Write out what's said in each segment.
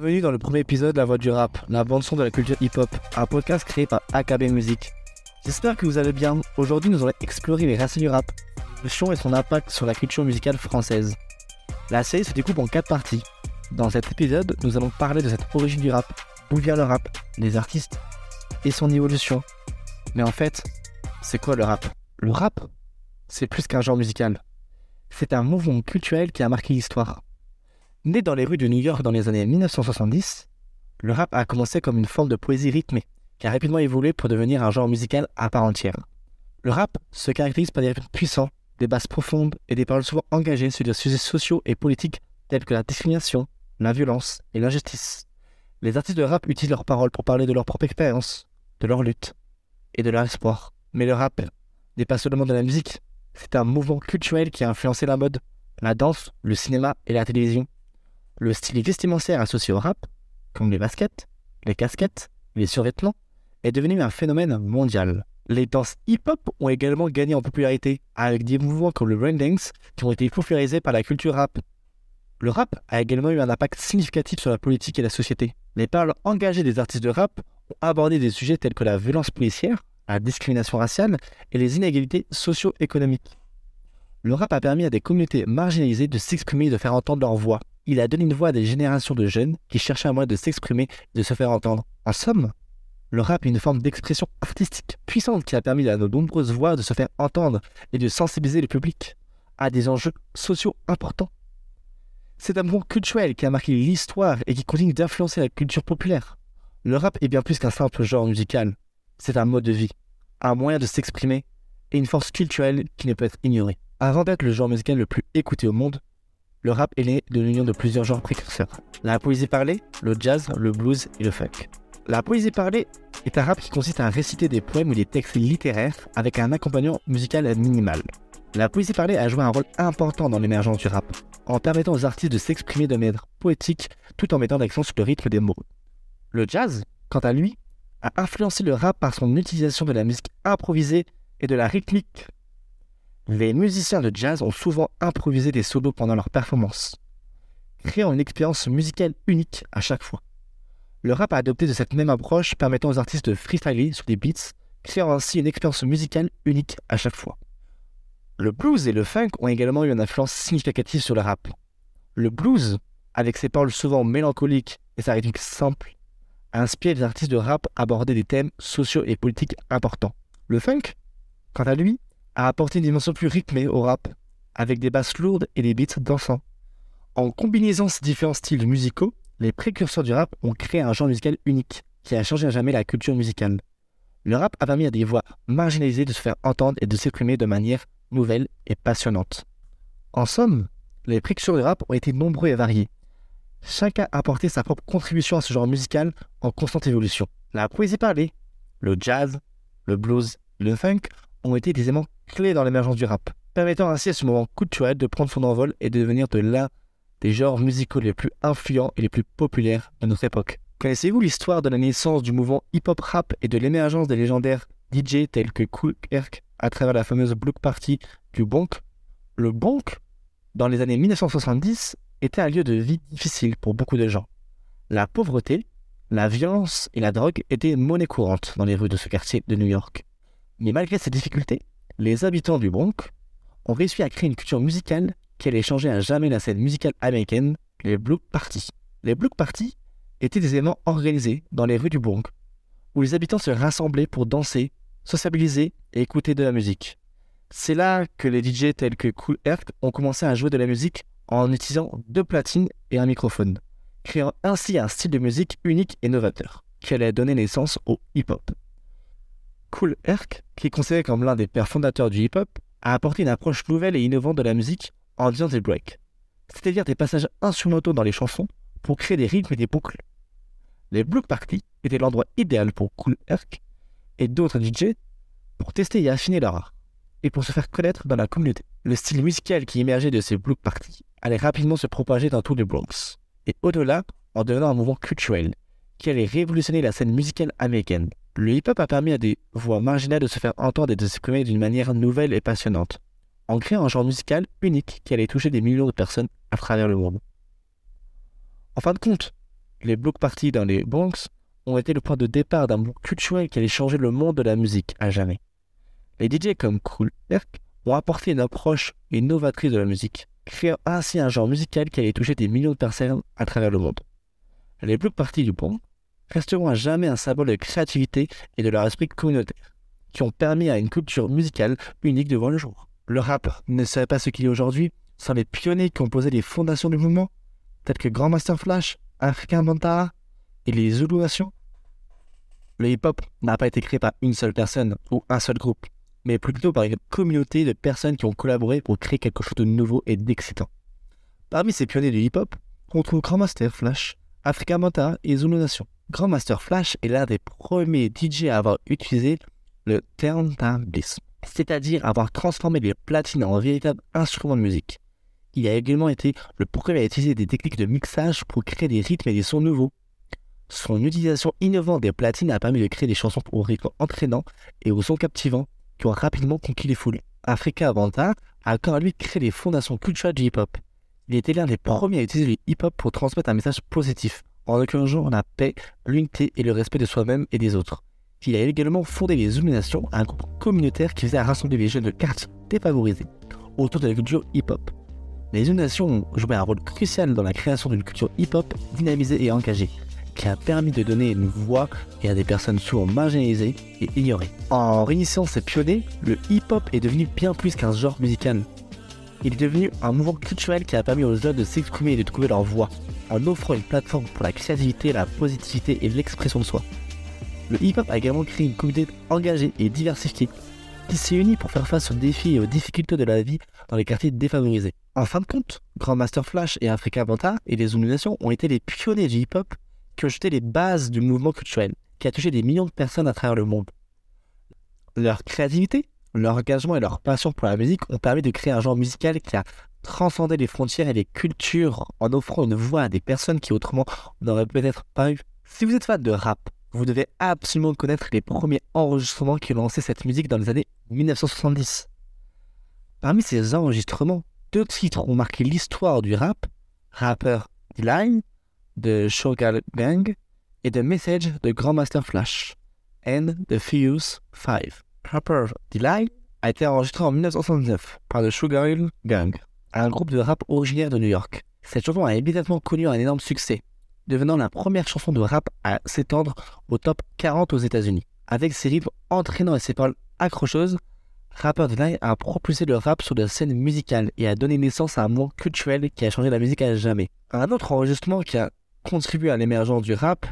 Bienvenue dans le premier épisode de La Voix du Rap, la bande-son de la culture hip-hop, un podcast créé par AKB Music. J'espère que vous allez bien. Aujourd'hui, nous allons explorer les racines du rap, le son et son impact sur la culture musicale française. La série se découpe en quatre parties. Dans cet épisode, nous allons parler de cette origine du rap, d'où vient le rap, des artistes et son évolution. Mais en fait, c'est quoi le rap? Le rap, c'est plus qu'un genre musical. C'est un mouvement culturel qui a marqué l'histoire. Né dans les rues de New York dans les années 1970, le rap a commencé comme une forme de poésie rythmée, qui a rapidement évolué pour devenir un genre musical à part entière. Le rap se caractérise par des rythmes puissants, des basses profondes et des paroles souvent engagées sur des sujets sociaux et politiques tels que la discrimination, la violence et l'injustice. Les artistes de rap utilisent leurs paroles pour parler de leur propre expérience, de leur lutte et de leur espoir. Mais le rap n'est pas seulement de la musique, c'est un mouvement culturel qui a influencé la mode, la danse, le cinéma et la télévision. Le style vestimentaire associé au rap, comme les baskets, les casquettes, les survêtements, est devenu un phénomène mondial. Les danses hip-hop ont également gagné en popularité, avec des mouvements comme le dance qui ont été popularisés par la culture rap. Le rap a également eu un impact significatif sur la politique et la société. Les paroles engagées des artistes de rap ont abordé des sujets tels que la violence policière, la discrimination raciale et les inégalités socio-économiques. Le rap a permis à des communautés marginalisées de s'exprimer et de faire entendre leur voix. Il a donné une voix à des générations de jeunes qui cherchaient un moyen de s'exprimer et de se faire entendre. En somme, le rap est une forme d'expression artistique puissante qui a permis à nos nombreuses voix de se faire entendre et de sensibiliser le public à des enjeux sociaux importants. C'est un mouvement culturel qui a marqué l'histoire et qui continue d'influencer la culture populaire. Le rap est bien plus qu'un simple genre musical c'est un mode de vie, un moyen de s'exprimer et une force culturelle qui ne peut être ignorée. Avant d'être le genre musical le plus écouté au monde, le rap est né de l'union de plusieurs genres précurseurs. La poésie parlée, le jazz, le blues et le funk. La poésie parlée est un rap qui consiste à réciter des poèmes ou des textes littéraires avec un accompagnement musical minimal. La poésie parlée a joué un rôle important dans l'émergence du rap, en permettant aux artistes de s'exprimer de manière poétique tout en mettant l'accent sur le rythme des mots. Le jazz, quant à lui, a influencé le rap par son utilisation de la musique improvisée et de la rythmique. Les musiciens de jazz ont souvent improvisé des solos pendant leurs performances, créant une expérience musicale unique à chaque fois. Le rap a adopté de cette même approche permettant aux artistes de freestyler sur des beats, créant ainsi une expérience musicale unique à chaque fois. Le blues et le funk ont également eu une influence significative sur le rap. Le blues, avec ses paroles souvent mélancoliques et sa rythmique simple, a inspiré les artistes de rap à aborder des thèmes sociaux et politiques importants. Le funk, quant à lui, a apporté une dimension plus rythmée au rap, avec des basses lourdes et des beats dansants. En combinaisant ces différents styles musicaux, les précurseurs du rap ont créé un genre musical unique qui a changé à jamais la culture musicale. Le rap a permis à des voix marginalisées de se faire entendre et de s'exprimer de manière nouvelle et passionnante. En somme, les précurseurs du rap ont été nombreux et variés, Chacun a apporté sa propre contribution à ce genre musical en constante évolution. La poésie parlée, le jazz, le blues, le funk ont été des éléments clés dans l'émergence du rap, permettant ainsi à ce moment culturel de prendre son envol et de devenir de l'un des genres musicaux les plus influents et les plus populaires de notre époque. Connaissez-vous l'histoire de la naissance du mouvement hip-hop rap et de l'émergence des légendaires DJ tels que Cool Herc à travers la fameuse block party du Bonk Le Bonk, dans les années 1970, était un lieu de vie difficile pour beaucoup de gens. La pauvreté, la violence et la drogue étaient monnaie courante dans les rues de ce quartier de New York. Mais malgré ces difficultés, les habitants du Bronx ont réussi à créer une culture musicale qui allait changer à jamais la scène musicale américaine, les Block Parties. Les Block Parties étaient des événements organisés dans les rues du Bronx, où les habitants se rassemblaient pour danser, sociabiliser et écouter de la musique. C'est là que les DJ tels que Cool Herc ont commencé à jouer de la musique en utilisant deux platines et un microphone, créant ainsi un style de musique unique et novateur, qui allait donner naissance au hip-hop. Cool Herc, qui est considéré comme l'un des pères fondateurs du hip-hop, a apporté une approche nouvelle et innovante de la musique en disant des breaks, c'est-à-dire des passages instrumentaux dans les chansons pour créer des rythmes et des boucles. Les block parties étaient l'endroit idéal pour Cool Herc et d'autres DJ pour tester et affiner leur art, et pour se faire connaître dans la communauté. Le style musical qui émergeait de ces block parties allait rapidement se propager dans tous les Bronx, et au-delà en devenant un mouvement culturel qui allait révolutionner la scène musicale américaine. Le hip-hop a permis à des voix marginales de se faire entendre et de s'exprimer d'une manière nouvelle et passionnante, en créant un genre musical unique qui allait toucher des millions de personnes à travers le monde. En fin de compte, les block parties dans les Bronx ont été le point de départ d'un mouvement culturel qui allait changer le monde de la musique à jamais. Les DJ comme Cool Herc ont apporté une approche innovatrice de la musique, créant ainsi un genre musical qui allait toucher des millions de personnes à travers le monde. Les blocs parties du bon resteront à jamais un symbole de créativité et de leur esprit communautaire, qui ont permis à une culture musicale unique de voir le jour. Le rap ne serait pas ce qu'il est aujourd'hui sans les pionniers qui ont posé les fondations du mouvement, tels que Grandmaster Flash, African Bantara et les Zulu. Le hip-hop n'a pas été créé par une seule personne ou un seul groupe mais plutôt par une communauté de personnes qui ont collaboré pour créer quelque chose de nouveau et d'excitant. Parmi ces pionniers du hip-hop, on trouve Grandmaster Flash, Africa Manta et Zulu Nation. Grandmaster Flash est l'un des premiers DJ à avoir utilisé le turntablisme, c'est-à-dire avoir transformé les platines en véritables instruments de musique. Il a également été le premier à utiliser des techniques de mixage pour créer des rythmes et des sons nouveaux. Son utilisation innovante des platines a permis de créer des chansons au rythme entraînant et au son captivant, qui ont rapidement conquis les foules. Africa Banta a à lui créé les fondations culturelles du hip-hop. Il était l'un des premiers à utiliser le hip-hop pour transmettre un message positif, en encourageant la paix, l'unité et le respect de soi-même et des autres. Il a également fondé les Illuminations, un groupe communautaire qui visait à rassembler les jeunes de quartier défavorisés autour de la culture hip-hop. Les Illuminations ont joué un rôle crucial dans la création d'une culture hip-hop dynamisée et engagée, qui a permis de donner une voix à des personnes souvent marginalisées et ignorées. En réunissant ces pionniers, le hip-hop est devenu bien plus qu'un genre musical. Il est devenu un mouvement culturel qui a permis aux jeunes de s'exprimer et de trouver leur voix, en offrant une plateforme pour la créativité, la positivité et l'expression de soi. Le hip-hop a également créé une communauté engagée et diversifiée, qui s'est unie pour faire face aux défis et aux difficultés de la vie dans les quartiers défavorisés. En fin de compte, Grandmaster Flash et Africa Banta et les Nations ont été les pionniers du hip-hop qui ont jeté les bases du mouvement culturel, qui a touché des millions de personnes à travers le monde. Leur créativité, leur engagement et leur passion pour la musique ont permis de créer un genre musical qui a transcendé les frontières et les cultures en offrant une voix à des personnes qui autrement n'auraient peut-être pas eu. Si vous êtes fan de rap, vous devez absolument connaître les premiers enregistrements qui ont lancé cette musique dans les années 1970. Parmi ces enregistrements, deux titres ont marqué l'histoire du rap, Rapper D-Line de Sugar Gang et The Message de Grandmaster Flash and The Fuse 5. Rapper Delight a été enregistré en 1969 par The Sugar Gang, un groupe de rap originaire de New York. Cette chanson a immédiatement connu un énorme succès, devenant la première chanson de rap à s'étendre au top 40 aux États-Unis. Avec ses rives entraînants et ses paroles accrocheuses, Rapper Delight a propulsé le rap sur la scène musicale et a donné naissance à un mouvement culturel qui a changé la musique à jamais. Un autre enregistrement qui a contribue à l'émergence du rap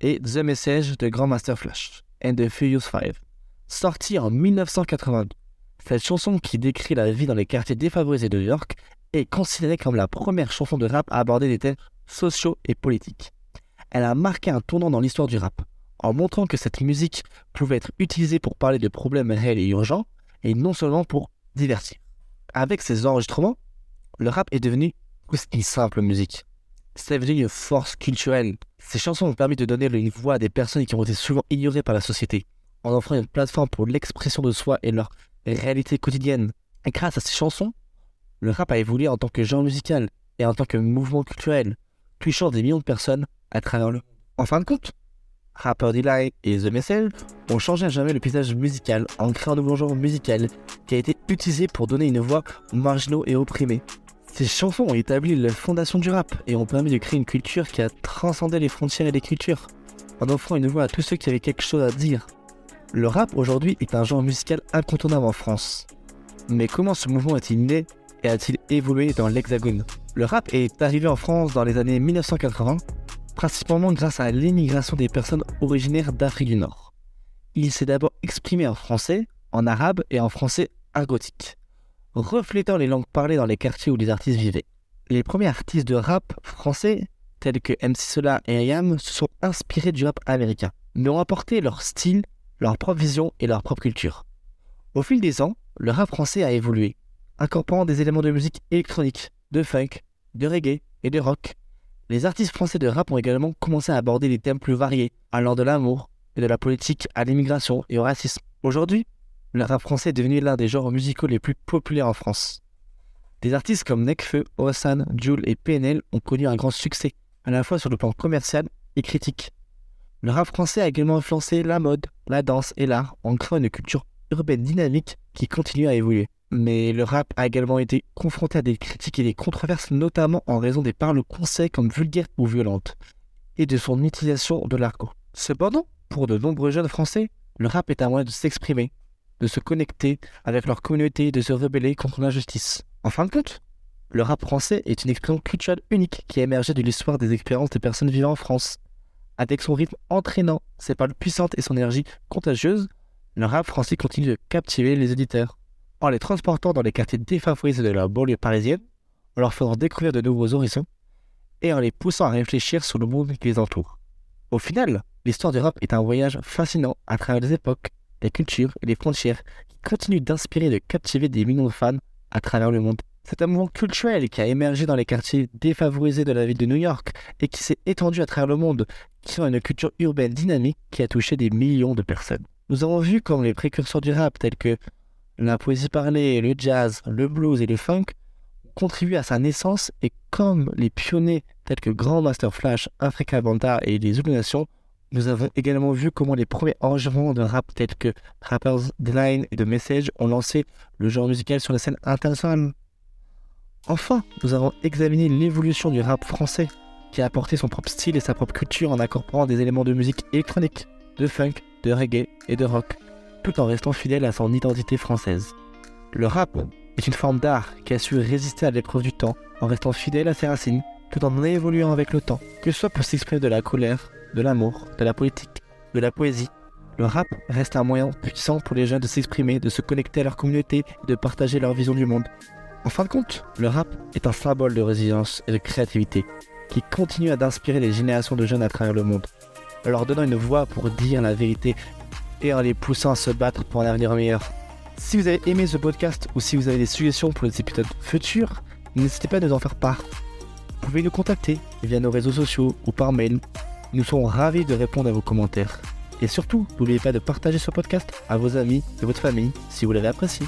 est The Message de Grandmaster Flash and the Furious Five, sorti en 1982. Cette chanson qui décrit la vie dans les quartiers défavorisés de New York est considérée comme la première chanson de rap à aborder des thèmes sociaux et politiques. Elle a marqué un tournant dans l'histoire du rap, en montrant que cette musique pouvait être utilisée pour parler de problèmes réels et urgents, et non seulement pour divertir. Avec ces enregistrements, le rap est devenu plus qu'une simple musique c'est devenu une force culturelle. Ces chansons ont permis de donner une voix à des personnes qui ont été souvent ignorées par la société, en offrant une plateforme pour l'expression de soi et leur réalité quotidienne. Grâce à ces chansons, le rap a évolué en tant que genre musical et en tant que mouvement culturel, touchant des millions de personnes à travers le. En fin de compte, Rapper Delight et The Message ont changé à jamais le paysage musical en créant un nouveau genre musical qui a été utilisé pour donner une voix aux marginaux et opprimés. Ces chansons ont établi la fondation du rap et ont permis de créer une culture qui a transcendé les frontières et les cultures, en offrant une voix à tous ceux qui avaient quelque chose à dire. Le rap aujourd'hui est un genre musical incontournable en France. Mais comment ce mouvement est-il né et a-t-il évolué dans l'Hexagone? Le rap est arrivé en France dans les années 1980, principalement grâce à l'immigration des personnes originaires d'Afrique du Nord. Il s'est d'abord exprimé en français, en arabe et en français argotique reflétant les langues parlées dans les quartiers où les artistes vivaient. Les premiers artistes de rap français, tels que MC Solar et IAM, se sont inspirés du rap américain, mais ont apporté leur style, leur propre vision et leur propre culture. Au fil des ans, le rap français a évolué, incorporant des éléments de musique électronique, de funk, de reggae et de rock. Les artistes français de rap ont également commencé à aborder des thèmes plus variés, allant de l'amour et de la politique à l'immigration et au racisme. Aujourd'hui, le rap français est devenu l'un des genres musicaux les plus populaires en France. Des artistes comme Nekfeu, Osan, Jules et PNL ont connu un grand succès, à la fois sur le plan commercial et critique. Le rap français a également influencé la mode, la danse et l'art en créant une culture urbaine dynamique qui continue à évoluer. Mais le rap a également été confronté à des critiques et des controverses, notamment en raison des paroles conseils comme vulgaires ou violentes, et de son utilisation de l'argot. Cependant, pour de nombreux jeunes français, le rap est un moyen de s'exprimer, de se connecter avec leur communauté et de se rebeller contre l'injustice. En fin de compte, le rap français est une expression culturelle unique qui a émergé de l'histoire des expériences des personnes vivant en France. Avec son rythme entraînant, ses paroles puissantes et son énergie contagieuse, le rap français continue de captiver les auditeurs. En les transportant dans les quartiers défavorisés de la banlieue parisienne, en leur faisant découvrir de nouveaux horizons, et en les poussant à réfléchir sur le monde qui les entoure. Au final, l'histoire du rap est un voyage fascinant à travers les époques, les cultures et les frontières qui continuent d'inspirer et de captiver des millions de fans à travers le monde. C'est un mouvement culturel qui a émergé dans les quartiers défavorisés de la ville de New York et qui s'est étendu à travers le monde, qui sont une culture urbaine dynamique qui a touché des millions de personnes. Nous avons vu comme les précurseurs du rap tels que la poésie parlée, le jazz, le blues et le funk contribuent à sa naissance et comme les pionniers tels que Grandmaster Flash, Africa Banda et les Zulu Nations nous avons également vu comment les premiers enregistrements de rap tels que Rappers Deline et The Message ont lancé le genre musical sur la scène internationale. Enfin, nous avons examiné l'évolution du rap français, qui a apporté son propre style et sa propre culture en incorporant des éléments de musique électronique, de funk, de reggae et de rock, tout en restant fidèle à son identité française. Le rap est une forme d'art qui a su résister à l'épreuve du temps en restant fidèle à ses racines, tout en évoluant avec le temps, que ce soit pour s'exprimer de la colère, de l'amour, de la politique, de la poésie. Le rap reste un moyen puissant pour les jeunes de s'exprimer, de se connecter à leur communauté et de partager leur vision du monde. En fin de compte, le rap est un symbole de résilience et de créativité qui continue d'inspirer les générations de jeunes à travers le monde, en leur donnant une voix pour dire la vérité et en les poussant à se battre pour un avenir meilleur. Si vous avez aimé ce podcast ou si vous avez des suggestions pour les épisodes futurs, n'hésitez pas à nous en faire part. Vous pouvez nous contacter via nos réseaux sociaux ou par mail nous serons ravis de répondre à vos commentaires. Et surtout, n'oubliez pas de partager ce podcast à vos amis et votre famille si vous l'avez apprécié.